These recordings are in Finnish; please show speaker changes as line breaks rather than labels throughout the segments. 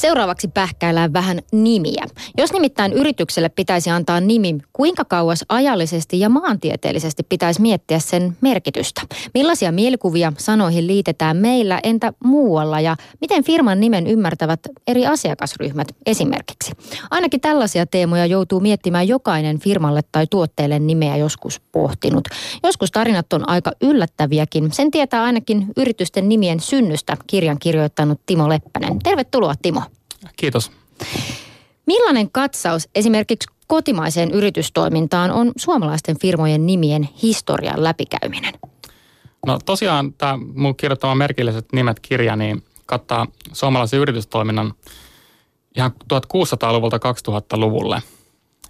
Seuraavaksi pähkäillään vähän nimiä. Jos nimittäin yritykselle pitäisi antaa nimi, kuinka kauas ajallisesti ja maantieteellisesti pitäisi miettiä sen merkitystä? Millaisia mielikuvia sanoihin liitetään meillä, entä muualla ja miten firman nimen ymmärtävät eri asiakasryhmät esimerkiksi? Ainakin tällaisia teemoja joutuu miettimään jokainen firmalle tai tuotteelle nimeä joskus pohtinut. Joskus tarinat on aika yllättäviäkin. Sen tietää ainakin yritysten nimien synnystä kirjan kirjoittanut Timo Leppänen. Tervetuloa Timo.
Kiitos.
Millainen katsaus esimerkiksi kotimaiseen yritystoimintaan on suomalaisten firmojen nimien historian läpikäyminen?
No tosiaan tämä mun kirjoittama merkilliset nimet kirja niin kattaa suomalaisen yritystoiminnan ihan 1600-luvulta 2000-luvulle.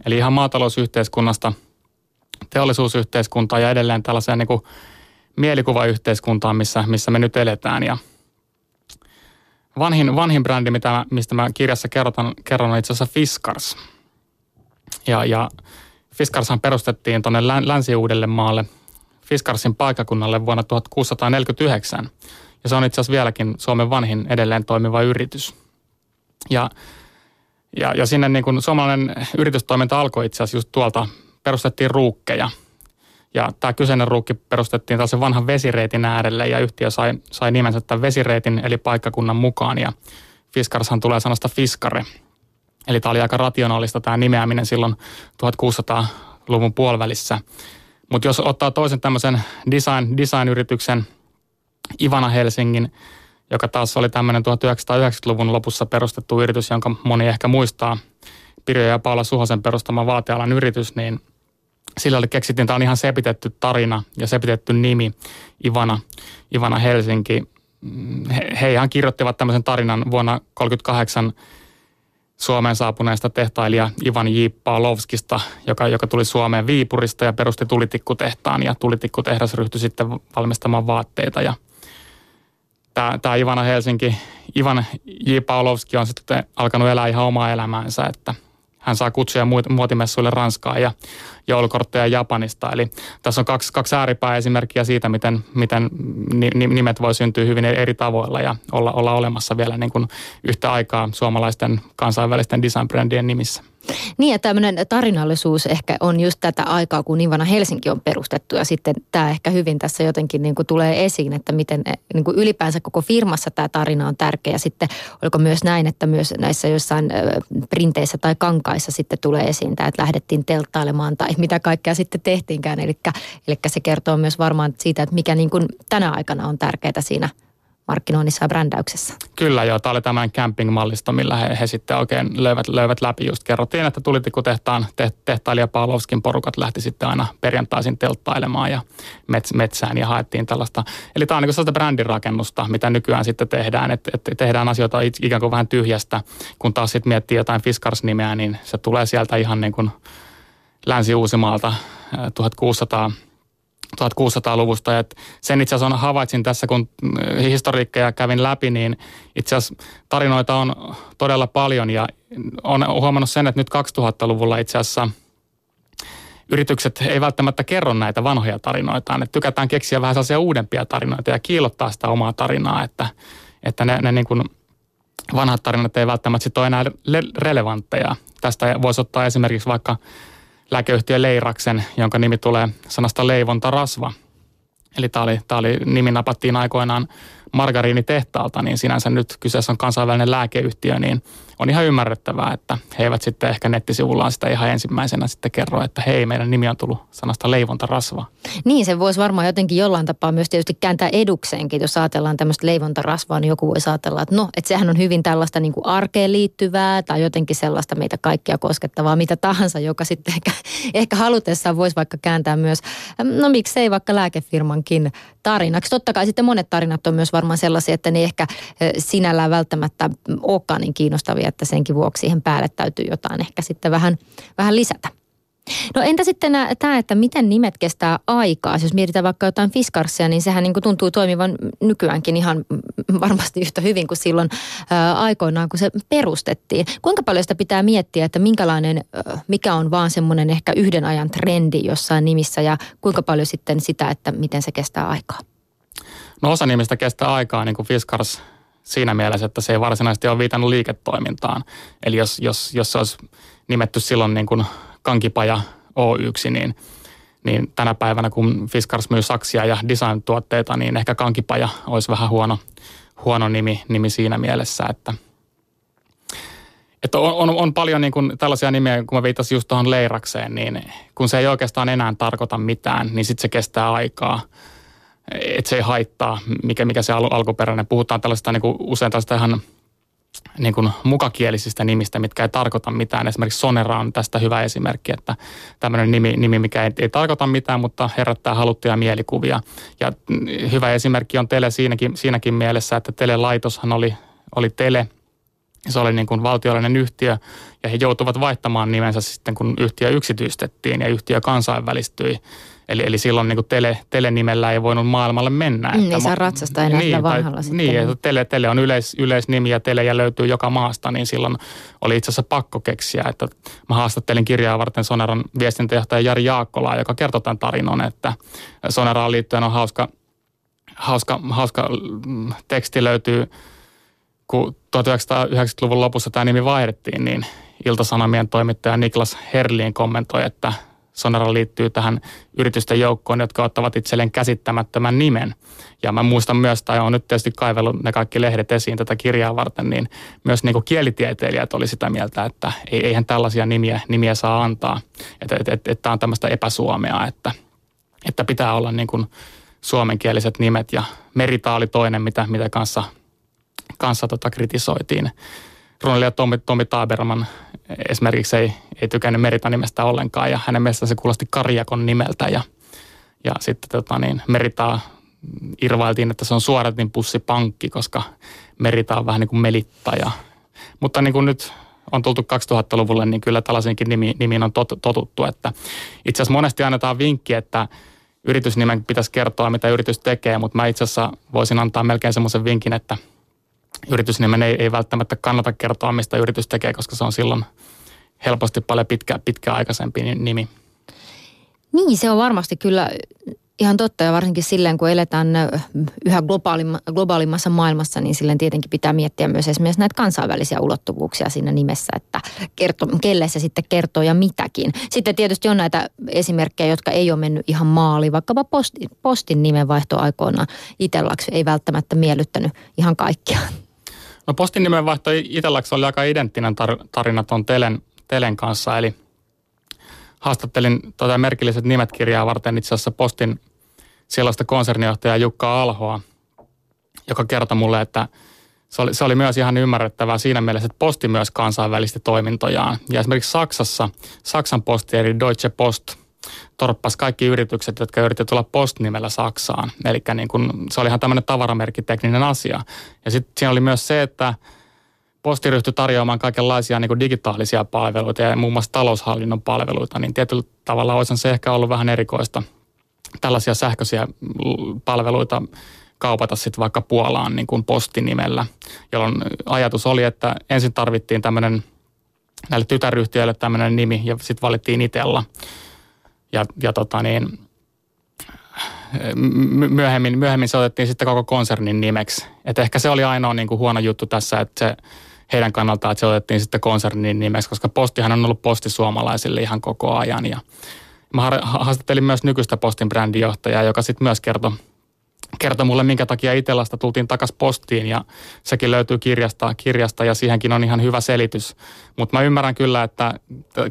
Eli ihan maatalousyhteiskunnasta teollisuusyhteiskuntaan ja edelleen tällaiseen niin kuin mielikuvayhteiskuntaan, missä, missä me nyt eletään. Ja vanhin, vanhin brändi, mitä, mistä mä kirjassa kerrotan, kerron, on itse asiassa Fiskars. Ja, ja Fiskarshan perustettiin tuonne Länsi-Uudellemaalle Fiskarsin paikakunnalle vuonna 1649. Ja se on itse asiassa vieläkin Suomen vanhin edelleen toimiva yritys. Ja, ja, ja sinne niin kuin suomalainen yritystoiminta alkoi itse asiassa just tuolta, perustettiin ruukkeja. Ja tämä kyseinen ruukki perustettiin tällaisen vanhan vesireitin äärelle ja yhtiö sai, sai nimensä tämän vesireitin eli paikkakunnan mukaan. Ja Fiskarshan tulee sanasta fiskare. Eli tämä oli aika rationaalista tämä nimeäminen silloin 1600-luvun puolivälissä. Mutta jos ottaa toisen tämmöisen design, design-yrityksen, Ivana Helsingin, joka taas oli tämmöinen 1990-luvun lopussa perustettu yritys, jonka moni ehkä muistaa, Pirjo ja Paula Suhosen perustama vaatealan yritys, niin sillä oli keksittiin, tämä on ihan sepitetty tarina ja sepitetty nimi, Ivana, Ivana Helsinki. He, he ihan kirjoittivat tämmöisen tarinan vuonna 1938 Suomeen saapuneesta tehtailija Ivan J. Pavlovskista, joka, joka tuli Suomeen Viipurista ja perusti tulitikkutehtaan ja tulitikkutehdas ryhtyi sitten valmistamaan vaatteita ja tämä, tämä Ivana Helsinki, Ivan J. Pavlovski on sitten alkanut elää ihan omaa elämäänsä, että – hän saa kutsuja muotimessuille Ranskaan ja joulukortteja Japanista. Eli tässä on kaksi, kaksi ääripää esimerkkiä siitä, miten, miten nimet voi syntyä hyvin eri tavoilla ja olla, olla olemassa vielä niin kuin yhtä aikaa suomalaisten kansainvälisten design-brändien nimissä.
Niin ja tämmöinen tarinallisuus ehkä on just tätä aikaa, kun Ivana Helsinki on perustettu ja sitten tämä ehkä hyvin tässä jotenkin niin kuin tulee esiin, että miten eh, niin kuin ylipäänsä koko firmassa tämä tarina on tärkeä. Sitten oliko myös näin, että myös näissä jossain printeissä tai kankaissa sitten tulee esiin tämä, että lähdettiin telttailemaan tai mitä kaikkea sitten tehtiinkään. Eli, eli se kertoo myös varmaan siitä, että mikä niin kuin tänä aikana on tärkeää siinä – markkinoinnissa ja brändäyksessä.
Kyllä joo, tämä oli tämän camping-mallisto, millä he, he sitten oikein löivät, löivät läpi. Just kerrottiin, että tulitikutehtaan te, tehtailija Pavlovskin porukat lähti sitten aina perjantaisin telttailemaan ja mets, metsään ja haettiin tällaista. Eli tämä on niin sellaista brändirakennusta, mitä nykyään sitten tehdään, että, että tehdään asioita ikään kuin vähän tyhjästä, kun taas sitten miettii jotain Fiskars-nimeä, niin se tulee sieltä ihan niin kuin Länsi-Uusimaalta 1600 1600-luvusta. Et sen itse asiassa havaitsin tässä, kun äh, historiikkeja kävin läpi, niin itse asiassa tarinoita on todella paljon ja olen huomannut sen, että nyt 2000-luvulla itse asiassa yritykset ei välttämättä kerro näitä vanhoja tarinoita, että tykätään keksiä vähän sellaisia uudempia tarinoita ja kiillottaa sitä omaa tarinaa, että, että ne, ne niin kuin vanhat tarinat ei välttämättä sit ole enää relevantteja. Tästä voisi ottaa esimerkiksi vaikka lääkeyhtiö Leiraksen, jonka nimi tulee sanasta leivontarasva. Eli tämä oli, tämä oli, nimi napattiin aikoinaan margariinitehtaalta, niin sinänsä nyt kyseessä on kansainvälinen lääkeyhtiö, niin on ihan ymmärrettävää, että he eivät sitten ehkä nettisivullaan sitä ihan ensimmäisenä sitten kerro, että hei, meidän nimi on tullut sanasta leivontarasva.
Niin, se voisi varmaan jotenkin jollain tapaa myös tietysti kääntää edukseenkin, jos ajatellaan tämmöistä leivontarasvaa, niin joku voi ajatella, että no, että sehän on hyvin tällaista niin kuin arkeen liittyvää tai jotenkin sellaista meitä kaikkia koskettavaa, mitä tahansa, joka sitten ehkä, ehkä halutessaan voisi vaikka kääntää myös, no miksei vaikka lääkefirmankin tarinaksi. Totta kai sitten monet tarinat on myös varmaan sellaisia, että ne ehkä sinällään välttämättä olekaan niin kiinnostavia, että senkin vuoksi siihen päälle täytyy jotain ehkä sitten vähän, vähän lisätä. No entä sitten tämä, että miten nimet kestää aikaa? Jos mietitään vaikka jotain Fiskarsia, niin sehän niin tuntuu toimivan nykyäänkin ihan varmasti yhtä hyvin kuin silloin aikoinaan, kun se perustettiin. Kuinka paljon sitä pitää miettiä, että minkälainen, mikä on vaan semmoinen ehkä yhden ajan trendi jossain nimissä ja kuinka paljon sitten sitä, että miten se kestää aikaa?
No osa nimistä kestää aikaa, niin kuin Fiskars siinä mielessä, että se ei varsinaisesti ole viitannut liiketoimintaan. Eli jos, jos, jos se olisi nimetty silloin niin kuin Kankipaja Oy, niin, niin tänä päivänä kun Fiskars myy saksia ja design-tuotteita, niin ehkä Kankipaja olisi vähän huono, huono nimi, nimi siinä mielessä, että – että on, on, on paljon niin kuin tällaisia nimiä, kun mä viittasin just tuohon leirakseen, niin kun se ei oikeastaan enää tarkoita mitään, niin sitten se kestää aikaa. Että se ei haittaa, mikä, mikä se al, alkuperäinen. Puhutaan tällaista niin kuin usein tällaista ihan niin kuin mukakielisistä nimistä, mitkä ei tarkoita mitään. Esimerkiksi Sonera on tästä hyvä esimerkki, että tämmöinen nimi, nimi mikä ei, ei tarkoita mitään, mutta herättää haluttuja mielikuvia. Ja hyvä esimerkki on Tele siinäkin, siinäkin mielessä, että Tele-laitoshan oli, oli Tele – se oli niin kuin valtiollinen yhtiö ja he joutuvat vaihtamaan nimensä sitten, kun yhtiö yksityistettiin ja yhtiö kansainvälistyi. Eli, eli silloin niin kuin tele, telenimellä ei voinut maailmalle mennä.
Mm, että ei saa ratsasta enää niin, vanhalla tai, sitten.
Niin, että tele, tele on yleis, yleisnimi ja telejä löytyy joka maasta, niin silloin oli itse asiassa pakko keksiä. Että mä haastattelin kirjaa varten Soneran viestintäjohtaja Jari Jaakkolaa, joka kertoi tämän tarinon, että Soneraan liittyen on hauska, hauska, hauska mm, teksti löytyy – kun 1990-luvun lopussa tämä nimi vaihdettiin, niin Ilta-Sanomien toimittaja Niklas Herliin kommentoi, että Sonera liittyy tähän yritysten joukkoon, jotka ottavat itselleen käsittämättömän nimen. Ja mä muistan myös, tai on nyt tietysti kaivellut ne kaikki lehdet esiin tätä kirjaa varten, niin myös niin kielitieteilijät oli sitä mieltä, että eihän tällaisia nimiä, nimiä saa antaa. Että et, et, et, tämä on tämmöistä epäsuomea, että, että pitää olla niin kuin suomenkieliset nimet ja meritaali toinen, mitä, mitä kanssa – kanssa tota kritisoitiin. Runoilija Tommi, Tommi Taberman esimerkiksi ei, ei tykännyt Merita-nimestä ollenkaan ja hänen mielestään se kuulosti Karjakon nimeltä ja, ja sitten tota niin, Meritaa irvailtiin, että se on suoratin pussipankki, koska Merita on vähän niin kuin melittaja. Mutta niin kuin nyt on tultu 2000-luvulle, niin kyllä tällaisenkin nimi, nimiin on tot, totuttu. Että itse asiassa monesti annetaan vinkki, että yritysnimen pitäisi kertoa, mitä yritys tekee, mutta mä itse asiassa voisin antaa melkein semmoisen vinkin, että yritysnimen ei, ei välttämättä kannata kertoa, mistä yritys tekee, koska se on silloin helposti paljon pitkä, pitkäaikaisempi nimi.
Niin, se on varmasti kyllä ihan totta ja varsinkin silleen, kun eletään yhä globaalimmassa maailmassa, niin silleen tietenkin pitää miettiä myös esimerkiksi näitä kansainvälisiä ulottuvuuksia siinä nimessä, että kerto, kelle se sitten kertoo ja mitäkin. Sitten tietysti on näitä esimerkkejä, jotka ei ole mennyt ihan maaliin, vaikkapa postin, postin nimenvaihto aikoina itellaksi ei välttämättä miellyttänyt ihan kaikkia.
No postin nimenvaihto itselläksi oli aika identtinen tar- tarina tuon Telen, Telen kanssa, eli haastattelin tuota merkilliset nimet kirjaa varten itse asiassa postin sellaista konsernijohtajaa Jukka Alhoa, joka kertoi mulle, että se oli, se oli myös ihan ymmärrettävää siinä mielessä, että posti myös kansainvälisti toimintojaan. Ja esimerkiksi Saksassa, Saksan posti eli Deutsche Post torppasi kaikki yritykset, jotka yrittivät tulla postnimellä Saksaan. Eli niin kun, se oli ihan tämmöinen tavaramerkkitekninen asia. Ja sitten siinä oli myös se, että posti ryhtyi tarjoamaan kaikenlaisia niin kuin digitaalisia palveluita ja muun muassa taloushallinnon palveluita, niin tietyllä tavalla olisi se ehkä ollut vähän erikoista tällaisia sähköisiä palveluita kaupata sitten vaikka Puolaan niin kuin postinimellä, jolloin ajatus oli, että ensin tarvittiin tämmöinen näille tytäryhtiöille tämmöinen nimi ja sitten valittiin Itella. Ja, ja tota niin, myöhemmin, myöhemmin se otettiin sitten koko konsernin nimeksi. Et ehkä se oli ainoa niin kuin huono juttu tässä, että se heidän kannaltaan, että se otettiin sitten konsernin nimeksi, koska postihan on ollut posti suomalaisille ihan koko ajan. Ja mä haastattelin myös nykyistä postin brändijohtajaa, joka sitten myös kertoi, kertoi mulle, minkä takia Itellasta tultiin takaisin postiin ja sekin löytyy kirjasta, kirjasta ja siihenkin on ihan hyvä selitys. Mutta mä ymmärrän kyllä, että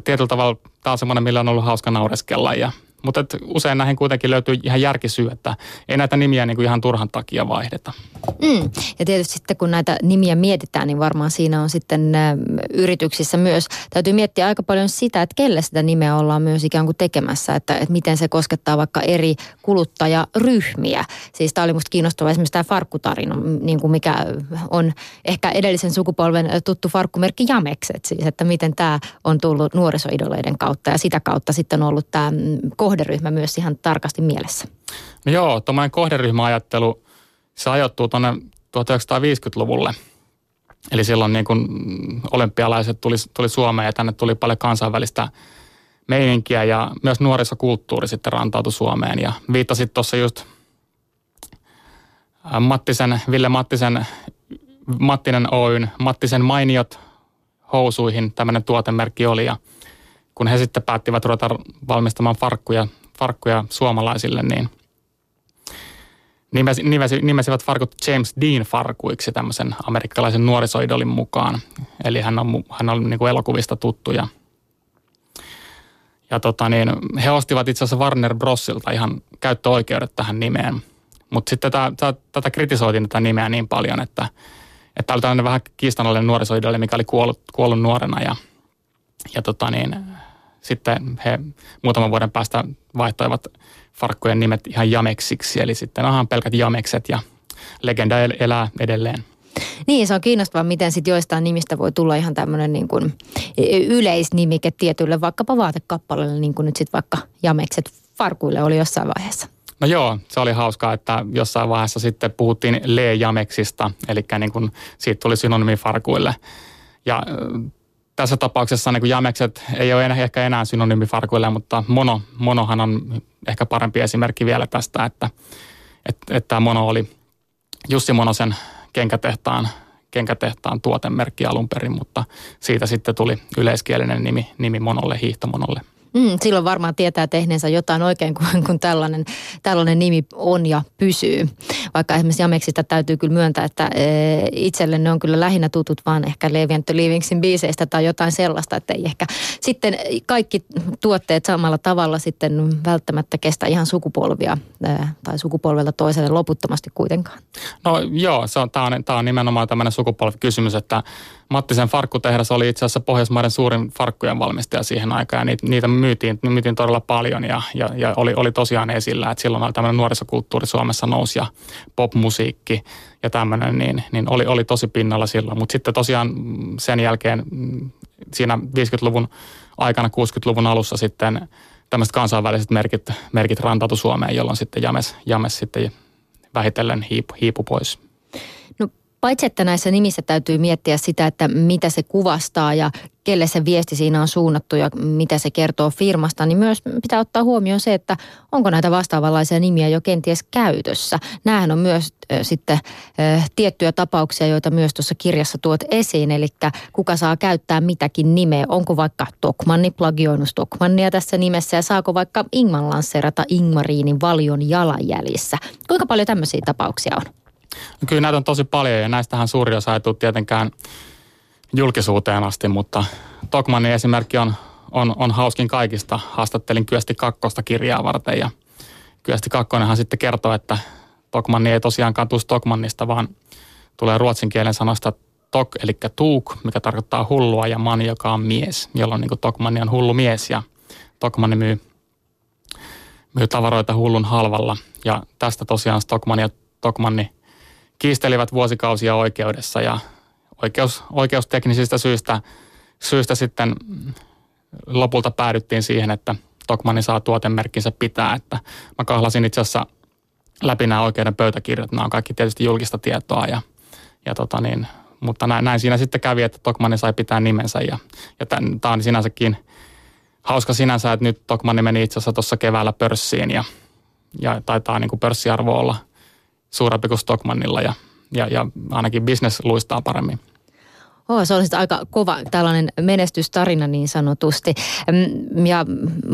tietyllä tavalla tämä on semmoinen, millä on ollut hauska naureskella ja mutta usein näihin kuitenkin löytyy ihan järkisyy, että ei näitä nimiä niin kuin ihan turhan takia vaihdeta.
Mm. Ja tietysti sitten kun näitä nimiä mietitään, niin varmaan siinä on sitten ä, yrityksissä myös, täytyy miettiä aika paljon sitä, että kelle sitä nimeä ollaan myös ikään kuin tekemässä, että, että miten se koskettaa vaikka eri kuluttajaryhmiä. Siis tämä oli musta kiinnostava esimerkiksi tämä farkkutarina, niin kuin mikä on ehkä edellisen sukupolven tuttu farkkumerkki Jamekset, siis että miten tämä on tullut nuorisoidoleiden kautta ja sitä kautta sitten on ollut tämä kohderyhmä myös ihan tarkasti mielessä?
No joo, tuommoinen kohderyhmäajattelu, se ajoittuu tuonne 1950-luvulle. Eli silloin niin kun olympialaiset tuli, tuli Suomeen ja tänne tuli paljon kansainvälistä meininkiä ja myös nuorisokulttuuri sitten rantautui Suomeen. Ja viittasit tuossa just Mattisen, Ville Mattisen Mattinen Oyn, Mattisen mainiot housuihin tämmöinen tuotemerkki oli ja kun he sitten päättivät ruveta valmistamaan farkkuja, farkkuja suomalaisille, niin nimesi, nimesi, nimesivät farkut James Dean farkuiksi tämmöisen amerikkalaisen nuorisoidolin mukaan. Eli hän on, hän on niin kuin elokuvista tuttu ja, ja tota niin, he ostivat itse asiassa Warner Brosilta ihan käyttöoikeudet tähän nimeen. Mutta sitten tätä, tätä, tätä kritisoitiin tätä nimeä niin paljon, että, että oli tällainen vähän kiistanallinen nuorisoidoli, mikä oli kuollut, kuollut nuorena ja, ja tota niin, sitten he muutaman vuoden päästä vaihtoivat farkkujen nimet ihan jameksiksi, eli sitten onhan pelkät jamekset ja legenda elää edelleen.
Niin, se on kiinnostavaa, miten sitten joistain nimistä voi tulla ihan tämmöinen niin kuin yleisnimike tietylle vaikkapa vaatekappaleelle, niin kuin nyt sitten vaikka jamekset farkuille oli jossain vaiheessa.
No joo, se oli hauskaa, että jossain vaiheessa sitten puhuttiin le-jameksista, eli niin kuin siitä tuli synonymi farkuille. Ja tässä tapauksessa niin kuin jamekset ei ole ehkä enää synonyymi farkuille, mutta mono, monohan on ehkä parempi esimerkki vielä tästä, että, että, että tämä mono oli Jussi Monosen kenkätehtaan, kenkätehtaan tuotemerkki alun perin, mutta siitä sitten tuli yleiskielinen nimi, nimi monolle, hiihtomonolle.
Mm, silloin varmaan tietää tehneensä jotain oikein, kun, kun tällainen, tällainen nimi on ja pysyy. Vaikka esimerkiksi Jameksista täytyy kyllä myöntää, että e, itselle ne on kyllä lähinnä tutut vaan ehkä Levi and Livingsin biiseistä tai jotain sellaista, että ei ehkä sitten kaikki tuotteet samalla tavalla sitten välttämättä kestä ihan sukupolvia e, tai sukupolvelta toiselle loputtomasti kuitenkaan.
No joo, se on, tämä on, tämä on nimenomaan tämmöinen sukupolvikysymys, että Mattisen farkkutehdas oli itse asiassa Pohjoismaiden suurin farkkujen valmistaja siihen aikaan ja niitä, niitä myytiin, myytiin todella paljon ja, ja, ja oli, oli tosiaan esillä, että silloin tämmöinen nuorisokulttuuri Suomessa nousi ja popmusiikki ja tämmöinen, niin, niin oli, oli tosi pinnalla silloin. Mutta sitten tosiaan sen jälkeen mm, siinä 50-luvun aikana, 60-luvun alussa sitten tämmöiset kansainväliset merkit, merkit rantautu Suomeen, jolloin sitten James, James sitten vähitellen hiipu, hiipu pois.
Paitsi että näissä nimissä täytyy miettiä sitä, että mitä se kuvastaa ja kelle se viesti siinä on suunnattu ja mitä se kertoo firmasta, niin myös pitää ottaa huomioon se, että onko näitä vastaavanlaisia nimiä jo kenties käytössä. Nämähän on myös äh, sitten äh, tiettyjä tapauksia, joita myös tuossa kirjassa tuot esiin, eli kuka saa käyttää mitäkin nimeä. Onko vaikka Tokmanni plagioinut Tokmannia tässä nimessä ja saako vaikka Ingman lanseerata Ingmariinin valion jalanjäljissä. Kuinka paljon tämmöisiä tapauksia on?
No kyllä näitä on tosi paljon ja näistähän suuri osa ei tule tietenkään julkisuuteen asti, mutta Tokmannin esimerkki on, on, on hauskin kaikista. Haastattelin Kyösti kakkosta kirjaa varten ja Kyösti kakkonenhan sitten kertoo, että Tokmanni ei tosiaankaan tule Tokmannista, vaan tulee ruotsin kielen sanasta tok, eli tuuk, mikä tarkoittaa hullua, ja man, joka on mies, jolloin niin Tokmanni on hullu mies, ja Tokmanni myy, myy tavaroita hullun halvalla. Ja tästä tosiaan Stockman ja Tokmanni kiistelivät vuosikausia oikeudessa ja oikeus, oikeusteknisistä syistä, syistä sitten lopulta päädyttiin siihen, että Tokmanni saa tuotemerkkinsä pitää. Että mä kahlasin itse asiassa läpi nämä oikeuden pöytäkirjat. Nämä on kaikki tietysti julkista tietoa ja, ja tota niin, mutta näin, näin, siinä sitten kävi, että Tokmanni sai pitää nimensä ja, ja tämä on sinänsäkin hauska sinänsä, että nyt Tokmanni meni itse asiassa tuossa keväällä pörssiin ja, ja taitaa niin kuin pörssiarvo olla – suurempi kuin Stockmannilla ja, ja, ja ainakin business luistaa paremmin.
Oh, se on aika kova tällainen menestystarina niin sanotusti. Ja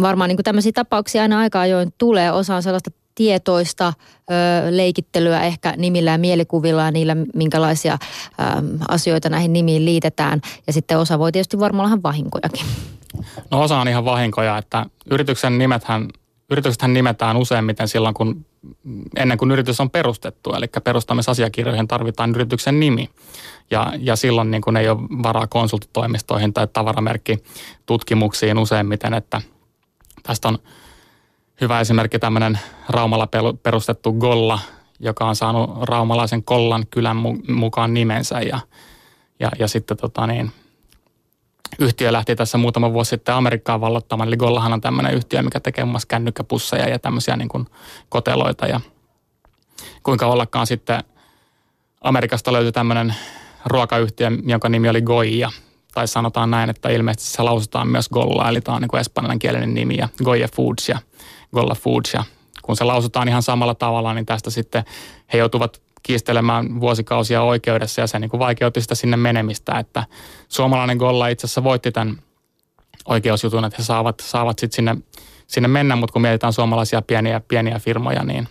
varmaan niin kuin tämmöisiä tapauksia aina aika ajoin tulee. Osa on sellaista tietoista ö, leikittelyä ehkä nimillä ja mielikuvilla ja niillä, minkälaisia ö, asioita näihin nimiin liitetään. Ja sitten osa voi tietysti varmaan olla vahinkojakin.
No osa on ihan vahinkoja, että yrityksen nimethän, yrityksethän nimetään useimmiten silloin, kun ennen kuin yritys on perustettu, eli perustamisasiakirjoihin tarvitaan yrityksen nimi. Ja, ja silloin niin kuin ei ole varaa konsulttitoimistoihin tai tavaramerkkitutkimuksiin useimmiten, että tästä on hyvä esimerkki tämmöinen Raumalla perustettu Golla, joka on saanut raumalaisen Kollan kylän mukaan nimensä ja, ja, ja sitten tota niin, yhtiö lähti tässä muutama vuosi sitten Amerikkaan vallottamaan. Eli Gollahan on tämmöinen yhtiö, mikä tekee muun muassa kännykkäpusseja ja tämmöisiä niin kuin koteloita. Ja kuinka ollakaan sitten Amerikasta löytyi tämmöinen ruokayhtiö, jonka nimi oli Goia. Tai sanotaan näin, että ilmeisesti se lausutaan myös Golla, eli tämä on niin kuin espanjalainen kielinen nimi. Ja Goya Foods ja Golla Foods. Ja kun se lausutaan ihan samalla tavalla, niin tästä sitten he joutuvat kiistelemään vuosikausia oikeudessa ja se niin kuin vaikeutti sitä sinne menemistä, että suomalainen Golla itse asiassa voitti tämän oikeusjutun, että he saavat, saavat sitten sinne, sinne mennä, mutta kun mietitään suomalaisia pieniä, pieniä firmoja, niin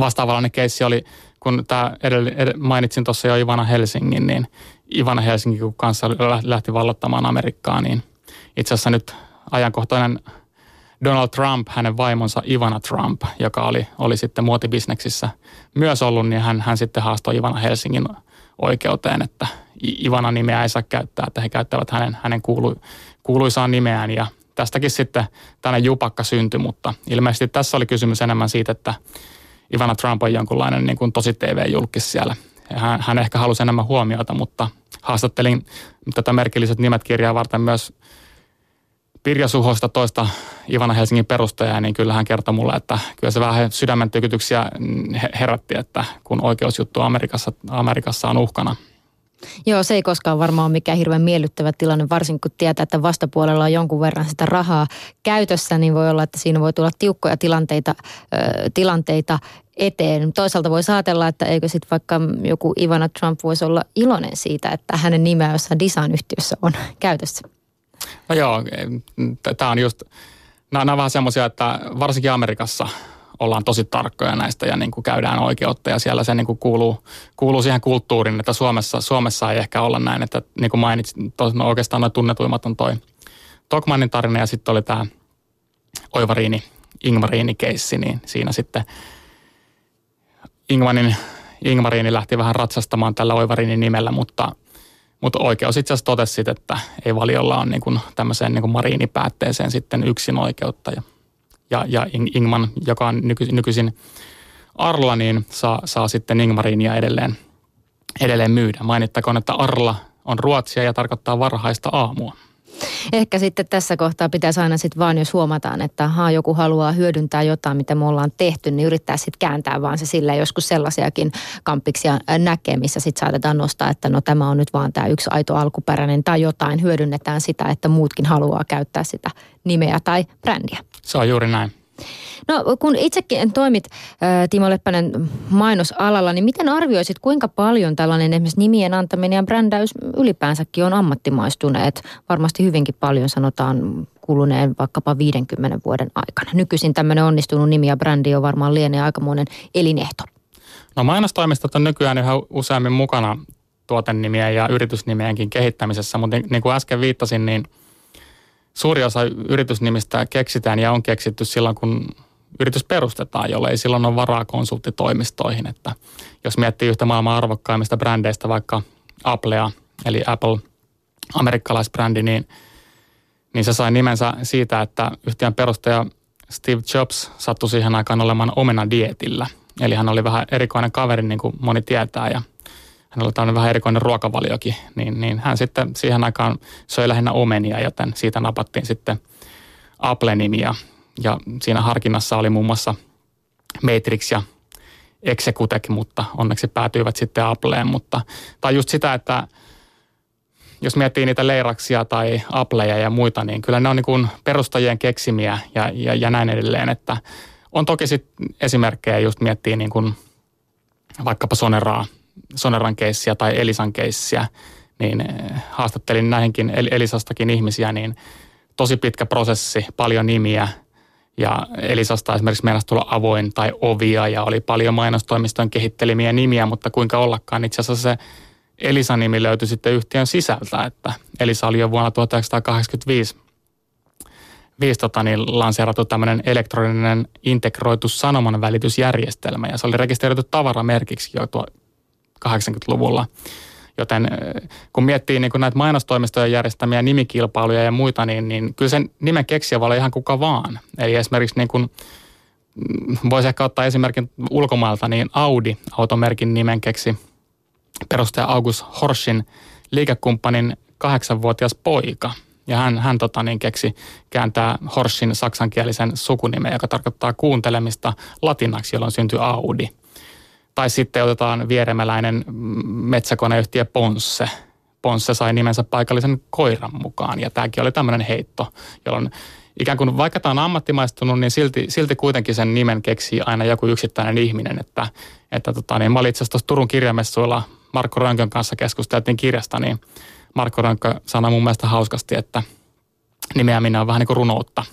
vastaavallainen keissi oli, kun tämä edellä, edellä, mainitsin tuossa jo Ivana Helsingin, niin Ivana Helsinki, kun kanssa lähti vallottamaan Amerikkaa, niin itse asiassa nyt ajankohtainen Donald Trump, hänen vaimonsa Ivana Trump, joka oli, oli sitten muotibisneksissä myös ollut, niin hän, hän sitten haastoi Ivana Helsingin oikeuteen, että Ivana nimeä ei saa käyttää, että he käyttävät hänen, hänen kuulu, kuuluisaan nimeään ja tästäkin sitten tänne jupakka syntyi, mutta ilmeisesti tässä oli kysymys enemmän siitä, että Ivana Trump on jonkunlainen niin kuin tosi TV-julkis siellä. Hän, hän ehkä halusi enemmän huomiota, mutta haastattelin tätä merkilliset nimet kirjaa varten myös Pirja Suhosta toista Ivana Helsingin perustajaa, niin kyllä hän kertoi mulle, että kyllä se vähän sydämen tykytyksiä herätti, että kun oikeusjuttu Amerikassa, Amerikassa on uhkana.
Joo, se ei koskaan varmaan ole mikään hirveän miellyttävä tilanne, varsinkin kun tietää, että vastapuolella on jonkun verran sitä rahaa käytössä, niin voi olla, että siinä voi tulla tiukkoja tilanteita, ö, tilanteita eteen. Toisaalta voi ajatella, että eikö sitten vaikka joku Ivana Trump voisi olla iloinen siitä, että hänen nimeä jossain design-yhtiössä on käytössä.
No joo, tämä on just, nämä on vähän semmoisia, että varsinkin Amerikassa ollaan tosi tarkkoja näistä ja niin kuin käydään oikeutta ja siellä se niin kuin kuuluu, kuuluu siihen kulttuuriin, että Suomessa, Suomessa ei ehkä olla näin, että niin kuin mainitsit, no oikeastaan noin tunnetuimmat on toi Tokmannin tarina ja sitten oli tämä Oivariini, Ingmariini keissi, niin siinä sitten Ingmanin, Ingmariini lähti vähän ratsastamaan tällä Oivariinin nimellä, mutta – mutta oikeus itse asiassa totesi, että ei valiolla ole niin tämmöiseen niin mariinipäätteeseen sitten yksin oikeutta. Ja, ja, ja Ingman, joka on nyky, nykyisin Arla, niin saa, saa sitten Ingmariinia edelleen, edelleen myydä. Mainittakoon, että Arla on ruotsia ja tarkoittaa varhaista aamua.
Ehkä sitten tässä kohtaa pitäisi aina sitten vaan, jos huomataan, että haa, joku haluaa hyödyntää jotain, mitä me ollaan tehty, niin yrittää sitten kääntää vaan se sillä joskus sellaisiakin kampiksia näkee, missä sitten saatetaan nostaa, että no tämä on nyt vaan tämä yksi aito alkuperäinen tai jotain. Hyödynnetään sitä, että muutkin haluaa käyttää sitä nimeä tai brändiä.
Se on juuri näin.
No kun itsekin toimit Timo Leppänen mainosalalla, niin miten arvioisit, kuinka paljon tällainen esimerkiksi nimien antaminen ja brändäys ylipäänsäkin on ammattimaistuneet? Varmasti hyvinkin paljon sanotaan kuluneen vaikkapa 50 vuoden aikana. Nykyisin tämmöinen onnistunut nimi ja brändi on varmaan lienee aikamoinen elinehto.
No mainostoimistot on nykyään yhä useammin mukana tuotennimien ja yritysnimienkin kehittämisessä, mutta niin kuin äsken viittasin, niin – suuri osa yritysnimistä keksitään ja on keksitty silloin, kun yritys perustetaan, jolle ei silloin ole varaa konsulttitoimistoihin. Että jos miettii yhtä maailman arvokkaimmista brändeistä, vaikka Applea, eli Apple, amerikkalaisbrändi, niin, niin se sai nimensä siitä, että yhtiön perustaja Steve Jobs sattui siihen aikaan olemaan omena dietillä. Eli hän oli vähän erikoinen kaveri, niin kuin moni tietää, ja hänellä tämmöinen vähän erikoinen ruokavaliokin, niin, niin hän sitten siihen aikaan söi lähinnä omenia, joten siitä napattiin sitten Apple-nimi ja, ja siinä harkinnassa oli muun muassa Matrix ja Executec, mutta onneksi päätyivät sitten Appleen, mutta tai just sitä, että jos miettii niitä leiraksia tai Appleja ja muita, niin kyllä ne on niin kuin perustajien keksimiä ja, ja, ja näin edelleen, että on toki sitten esimerkkejä just miettii niin kuin vaikkapa Soneraa, Soneran keissiä tai Elisan keissiä, niin eh, haastattelin näihinkin Elisastakin ihmisiä, niin tosi pitkä prosessi, paljon nimiä. Ja Elisasta esimerkiksi meinasi tulla avoin tai ovia ja oli paljon mainostoimiston kehittelemiä nimiä, mutta kuinka ollakaan. Itse asiassa se Elisa-nimi löytyi sitten yhtiön sisältä, että Elisa oli jo vuonna 1985 viisi tota, niin lanseerattu tämmöinen elektroninen integroitu sanoman välitysjärjestelmä ja se oli rekisteröity tavaramerkiksi jo 80-luvulla. Joten kun miettii niin kun näitä mainostoimistojen järjestämiä nimikilpailuja ja muita, niin, niin kyllä sen nimen keksiä voi olla ihan kuka vaan. Eli esimerkiksi niin kun, mm, voisi ehkä ottaa esimerkin ulkomailta, niin Audi automerkin nimen keksi perustaja August Horschin liikekumppanin kahdeksanvuotias poika. Ja hän, hän tota, niin keksi kääntää Horschin saksankielisen sukunimen, joka tarkoittaa kuuntelemista latinaksi, jolloin syntyi Audi – tai sitten otetaan vieremäläinen metsäkoneyhtiö Ponsse. Ponsse sai nimensä paikallisen koiran mukaan ja tämäkin oli tämmöinen heitto, jolloin ikään kuin vaikka tämä on ammattimaistunut, niin silti, silti kuitenkin sen nimen keksii aina joku yksittäinen ihminen. Että, että tota, niin mä olin itse asiassa Turun kirjamessuilla Markko Rönkön kanssa keskusteltiin kirjasta, niin Markko Rönkkö sanoi mun mielestä hauskasti, että nimeäminen on vähän niin kuin runoutta.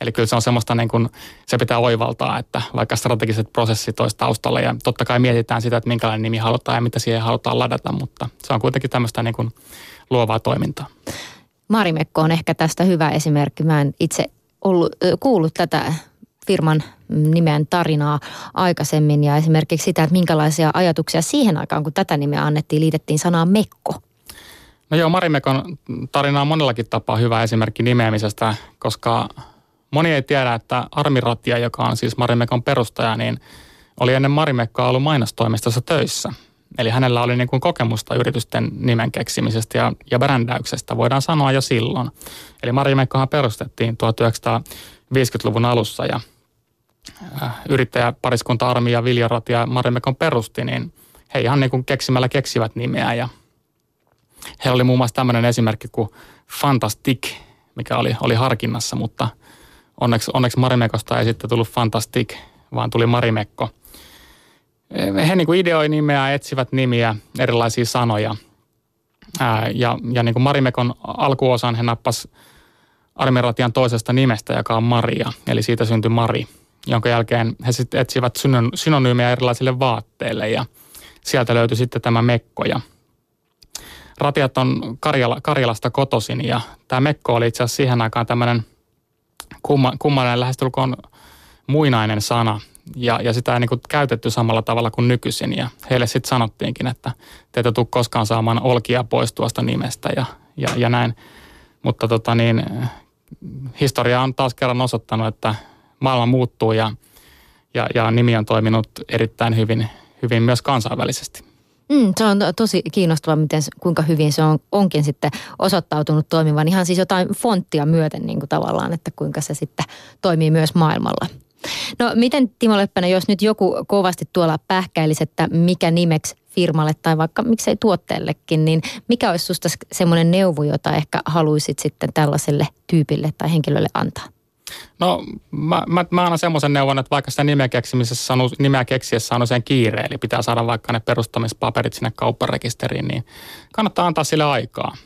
Eli kyllä se on semmoista niin kuin, se pitää oivaltaa, että vaikka strategiset prosessit olisi taustalla ja totta kai mietitään sitä, että minkälainen nimi halutaan ja mitä siihen halutaan ladata, mutta se on kuitenkin tämmöistä niin kuin luovaa toimintaa.
Marimekko on ehkä tästä hyvä esimerkki. Mä en itse ollut, kuullut tätä firman nimen tarinaa aikaisemmin ja esimerkiksi sitä, että minkälaisia ajatuksia siihen aikaan, kun tätä nimeä annettiin, liitettiin sanaa mekko.
No joo, Marimekon tarina on monellakin tapaa hyvä esimerkki nimeämisestä, koska moni ei tiedä, että Armi Ratia, joka on siis Marimekon perustaja, niin oli ennen Marimekkoa ollut mainostoimistossa töissä. Eli hänellä oli niin kuin kokemusta yritysten nimen keksimisestä ja, ja brändäyksestä, voidaan sanoa jo silloin. Eli Marimekkohan perustettiin 1950-luvun alussa ja äh, yrittäjäpariskunta Armi ja Vilja Ratia Marimekon perusti, niin he ihan niin kuin keksimällä keksivät nimeä ja Heillä oli muun muassa tämmöinen esimerkki kuin Fantastic, mikä oli, oli harkinnassa, mutta onneksi, onneksi Marimekosta ei sitten tullut Fantastic, vaan tuli Marimekko. He niin kuin ideoi nimeä, etsivät nimiä, erilaisia sanoja. Ää, ja ja niin kuin Marimekon alkuosan he nappas Armiratian toisesta nimestä, joka on Maria, eli siitä syntyi Mari, jonka jälkeen he sitten etsivät synonyymejä erilaisille vaatteille ja sieltä löytyi sitten tämä Mekko Ratiat on Karjala, Karjalasta kotosin ja tämä Mekko oli itse asiassa siihen aikaan tämmöinen kumma, kummallinen lähestulkoon muinainen sana ja, ja sitä ei niin kuin käytetty samalla tavalla kuin nykyisin ja heille sitten sanottiinkin, että te ette tule koskaan saamaan olkia pois tuosta nimestä ja, ja, ja näin. Mutta tota niin, historia on taas kerran osoittanut, että maailma muuttuu ja, ja, ja nimi on toiminut erittäin hyvin, hyvin myös kansainvälisesti.
Mm, se on tosi kiinnostavaa, miten, kuinka hyvin se on, onkin sitten osoittautunut toimivan. Ihan siis jotain fonttia myöten niin kuin tavallaan, että kuinka se sitten toimii myös maailmalla. No miten Timo Leppänen, jos nyt joku kovasti tuolla pähkäilisi, että mikä nimeksi firmalle tai vaikka miksei tuotteellekin, niin mikä olisi susta semmoinen neuvo, jota ehkä haluaisit sitten tällaiselle tyypille tai henkilölle antaa?
No mä, mä, mä annan semmoisen neuvon, että vaikka sitä nimeä, keksimisessä on, nimeä keksiessä on usein kiire, eli pitää saada vaikka ne perustamispaperit sinne kaupparekisteriin, niin kannattaa antaa sille aikaa.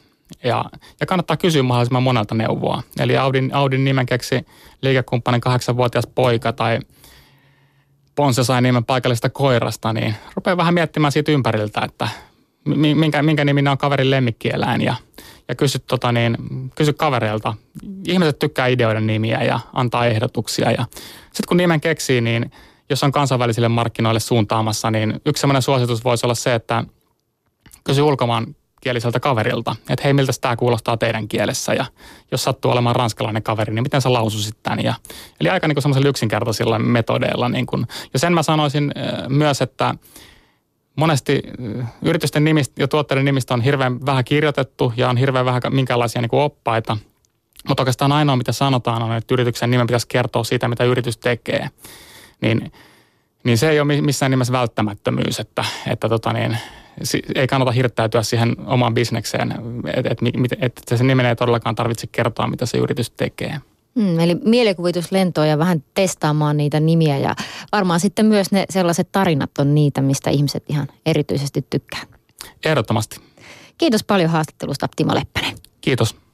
Ja, ja kannattaa kysyä mahdollisimman monelta neuvoa. Eli Audin, Audin nimen keksi liikekumppanin kahdeksanvuotias poika tai Ponse sai nimen paikallisesta koirasta, niin rupeaa vähän miettimään siitä ympäriltä, että minkä, minkä nimi on kaverin lemmikkieläin ja – ja kysy, tota niin, kysy kavereilta. Ihmiset tykkää ideoiden nimiä ja antaa ehdotuksia. Ja sitten kun nimen keksii, niin jos on kansainvälisille markkinoille suuntaamassa, niin yksi sellainen suositus voisi olla se, että kysy ulkomaan kieliseltä kaverilta, että hei, miltä tämä kuulostaa teidän kielessä ja jos sattuu olemaan ranskalainen kaveri, niin miten sä lausuisit tämän. Ja, eli aika niin semmoisella yksinkertaisilla metodeilla. Niin kuin. Ja sen mä sanoisin myös, että monesti yritysten nimistä ja tuotteiden nimistä on hirveän vähän kirjoitettu ja on hirveän vähän minkälaisia niin kuin oppaita. Mutta oikeastaan ainoa, mitä sanotaan, on, että yrityksen nimen pitäisi kertoa siitä, mitä yritys tekee. Niin, niin se ei ole missään nimessä välttämättömyys, että, että tota niin, ei kannata hirttäytyä siihen omaan bisnekseen, että et, et, et se nimen ei todellakaan tarvitse kertoa, mitä se yritys tekee.
Mm, eli mielikuvituslentoa ja vähän testaamaan niitä nimiä ja varmaan sitten myös ne sellaiset tarinat on niitä, mistä ihmiset ihan erityisesti tykkää.
Ehdottomasti.
Kiitos paljon haastattelusta Timo Leppänen.
Kiitos.